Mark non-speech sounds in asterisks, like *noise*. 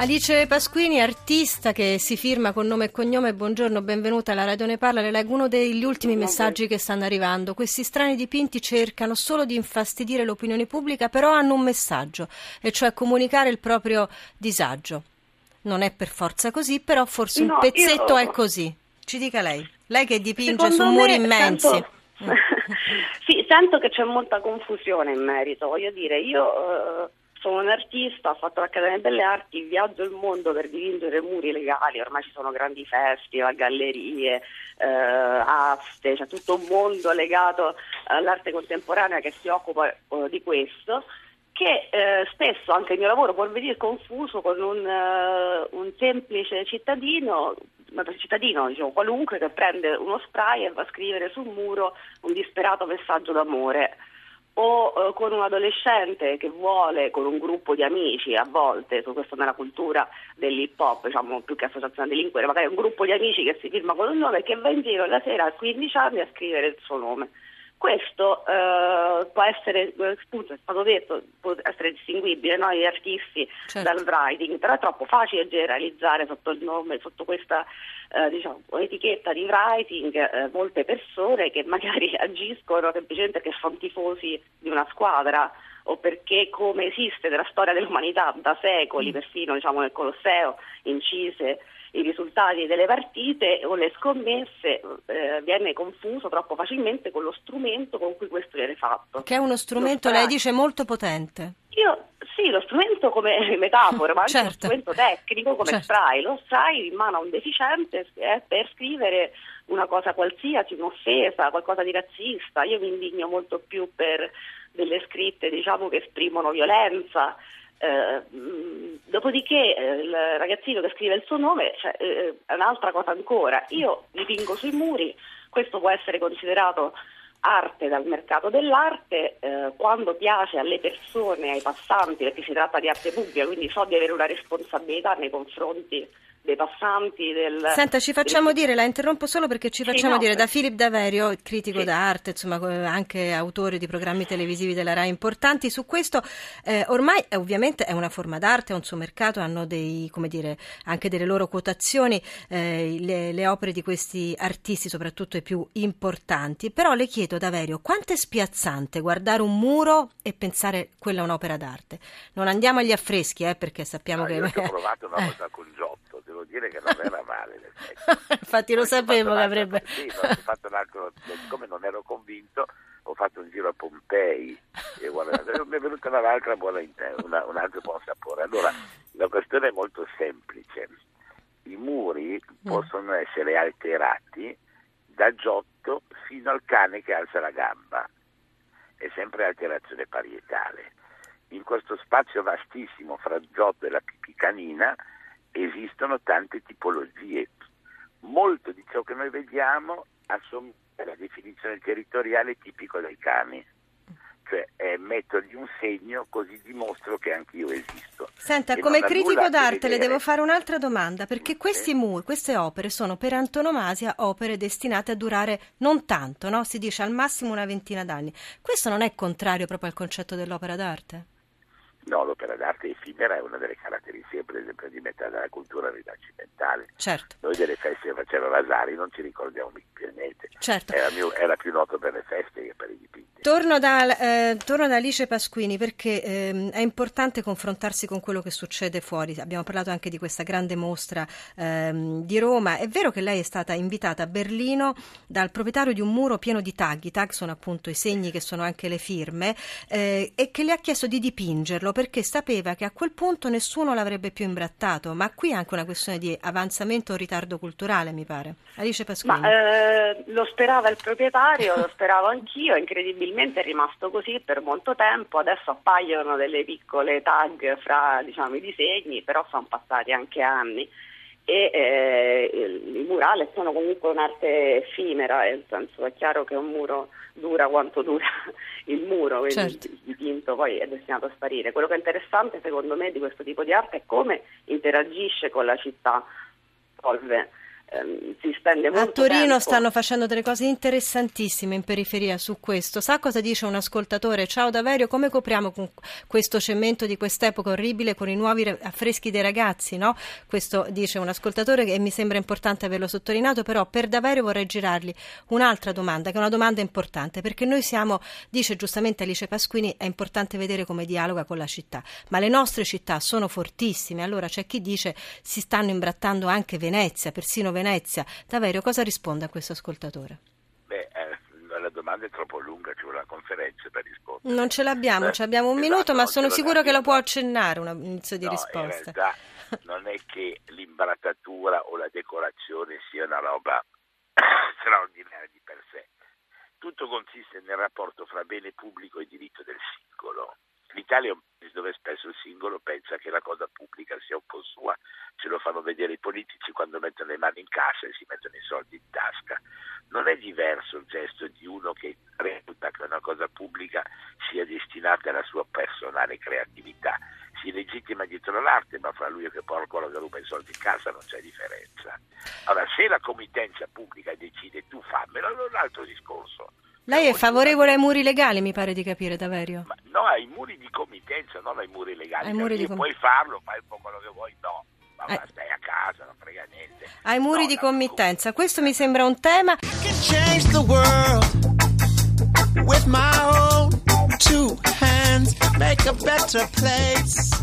Alice Pasquini, artista che si firma con nome e cognome. Buongiorno, benvenuta alla Radio Ne Parla. Le leggo uno degli ultimi messaggi che stanno arrivando. Questi strani dipinti cercano solo di infastidire l'opinione pubblica, però hanno un messaggio, e cioè comunicare il proprio disagio. Non è per forza così, però forse No, un pezzetto io- è così. Ci dica lei. Lei che dipinge Secondo su muri me immensi. sento- *laughs* sì, sento che c'è molta confusione in merito. Voglio dire, io eh, sono un artista, ho fatto l'Accademia delle Arti, viaggio il mondo per dipingere muri legali, ormai ci sono grandi festival, gallerie, eh, aste, c'è tutto un mondo legato all'arte contemporanea che si occupa eh, di questo che eh, spesso anche il mio lavoro può venire confuso con un, eh, un semplice cittadino, cittadino diciamo, qualunque che prende uno spray e va a scrivere sul muro un disperato messaggio d'amore o eh, con un adolescente che vuole con un gruppo di amici a volte, su questo nella cultura dell'hip hop, diciamo più che associazione delinquere, magari un gruppo di amici che si firma con un nome e che va in giro la sera a 15 anni a scrivere il suo nome. Questo eh, può essere, eh, appunto, è stato detto, può essere distinguibile, no? gli artisti Certo. dal writing, però è troppo facile generalizzare sotto il nome, sotto questa eh, diciamo, etichetta di writing eh, molte persone che magari *laughs* agiscono semplicemente perché sono tifosi di una squadra o perché come esiste nella storia dell'umanità da secoli, perfino diciamo, nel Colosseo, incise i risultati delle partite o le scommesse eh, viene confuso troppo facilmente con lo strumento con cui questo viene fatto. Che è uno strumento, Lo lei dice, molto potente. Io sì, lo strumento come *laughs* metafora, ma anche lo Certo. strumento tecnico come Certo. spray. Lo spray in mano a un deficiente è per scrivere una cosa qualsiasi, un'offesa, qualcosa di razzista. Io mi indigno molto più per delle scritte diciamo che esprimono violenza. Eh, dopodiché eh, il ragazzino che scrive il suo nome cioè, eh, è un'altra cosa ancora. Io dipingo sui muri, questo può essere considerato arte dal mercato dell'arte eh, quando piace alle persone, ai passanti, perché si tratta di arte pubblica, quindi so di avere una responsabilità nei confronti dei passanti. Del, Senta, ci facciamo del- dire, la interrompo solo perché ci Sì, facciamo no, dire da per- Philip Daverio, critico Sì. d'arte, insomma anche autore di programmi televisivi della RAI importanti, su questo eh, ormai è, ovviamente è una forma d'arte, ha un suo mercato, hanno dei, come dire, anche delle loro quotazioni, eh, le, le opere di questi artisti, soprattutto i più importanti, però le chiedo Daverio, quanto è spiazzante guardare un muro e pensare quella è un'opera d'arte? Non andiamo agli affreschi, eh, perché sappiamo No, che... io ho *laughs* provato una Eh. volta con dire che non era male. *laughs* Infatti lo sapevo che avrebbe... Sì, ho fatto un altro, siccome non ero convinto, ho fatto un giro a Pompei e guarda, *laughs* mi è venuta un'altra buona una- un altro buon sapore. Allora, la questione è molto semplice. I muri possono essere alterati da Giotto fino al cane che alza la gamba. È sempre alterazione parietale. In questo spazio vastissimo fra Giotto e la pipì canina esistono tante tipologie. Molto di ciò che noi vediamo assomiglia alla definizione territoriale tipico dei cani, cioè eh, mettogli un segno così dimostro che anch'io esisto. Senta, E come critico d'arte le devo fare un'altra domanda, perché questi muri, queste opere sono per antonomasia opere destinate a durare non tanto, no? Si dice al massimo una ventina d'anni. Questo non è contrario proprio al concetto dell'opera d'arte? No, l'opera d'arte effimera è una delle caratteristiche per esempio di metà della cultura rinascimentale. Certo, Noi delle feste che faceva Vasari non ci ricordiamo più niente. certo. Era, mio- era più noto per le feste che per i dipinti. Torno da, eh, torno da Alice Pasquini perché ehm, è importante confrontarsi con quello che succede fuori. Abbiamo parlato anche di questa grande mostra ehm, di Roma. È vero che lei è stata invitata a Berlino dal proprietario di un muro pieno di tag. I tag sono appunto i segni che sono anche le firme eh, e che le ha chiesto di dipingerlo perché sapeva che a quel punto nessuno l'avrebbe più imbrattato. Ma qui è anche una questione di avanzamento o ritardo culturale, mi pare. Alice Pasquini. Ma eh, lo sperava il proprietario, lo speravo anch'io, incredibilmente è rimasto così per molto tempo, adesso appaiono delle piccole tag fra diciamo, i disegni, però sono passati anche anni e eh, i murali sono comunque un'arte effimera, nel senso è chiaro che un muro dura quanto dura *laughs* il muro, quindi Certo. il dipinto poi è destinato a sparire. Quello che è interessante secondo me di questo tipo di arte è come interagisce con la città, evolve ehm, si spende molto A Torino tempo. stanno facendo delle cose interessantissime in periferia su questo. Sa cosa dice un ascoltatore? Ciao Daverio, come copriamo questo cemento di quest'epoca orribile con i nuovi re- affreschi dei ragazzi? No? Questo dice un ascoltatore e mi sembra importante averlo sottolineato, però per Daverio vorrei girargli un'altra domanda, che è una domanda importante, perché noi siamo, dice giustamente Alice Pasquini, è importante vedere come dialoga con la città, ma le nostre città sono fortissime, allora c'è chi dice si stanno imbrattando anche Venezia, persino Venezia. Daverio, cosa risponde a questo ascoltatore? Beh, eh, la domanda è troppo lunga, ci vuole una conferenza per rispondere. Non ce l'abbiamo, Eh, ci abbiamo un esatto, minuto, ma sono sicuro che lo può accennare un inizio di No, risposta. In realtà non è che l'imbrattatura o la decorazione sia una roba *coughs* straordinaria di per sé. Tutto consiste nel rapporto fra bene pubblico e diritto del singolo. L'Italia è un dove spesso il singolo pensa che la cosa pubblica sia un po' sua, ce lo fanno vedere i politici quando mettono le mani in cassa e si mettono i soldi in tasca. Non è diverso il gesto di uno che reputa che una cosa pubblica sia destinata alla sua personale creatività. Si legittima dietro l'arte, ma fra lui che porta quello che ruba i soldi in cassa non c'è differenza. Allora, se la committenza pubblica decide tu fammelo, allora è un altro discorso. Lei è favorevole ai muri legali, mi pare di capire, Daverio. ma no, ai muri di committenza, non ai muri legali. Ai muri di com- puoi farlo, fai un po' quello che vuoi, no. Ma va, stai a casa, non frega niente. Ai muri No, di committenza, questo mi sembra un tema. can change the world with my own two hands, make a better place.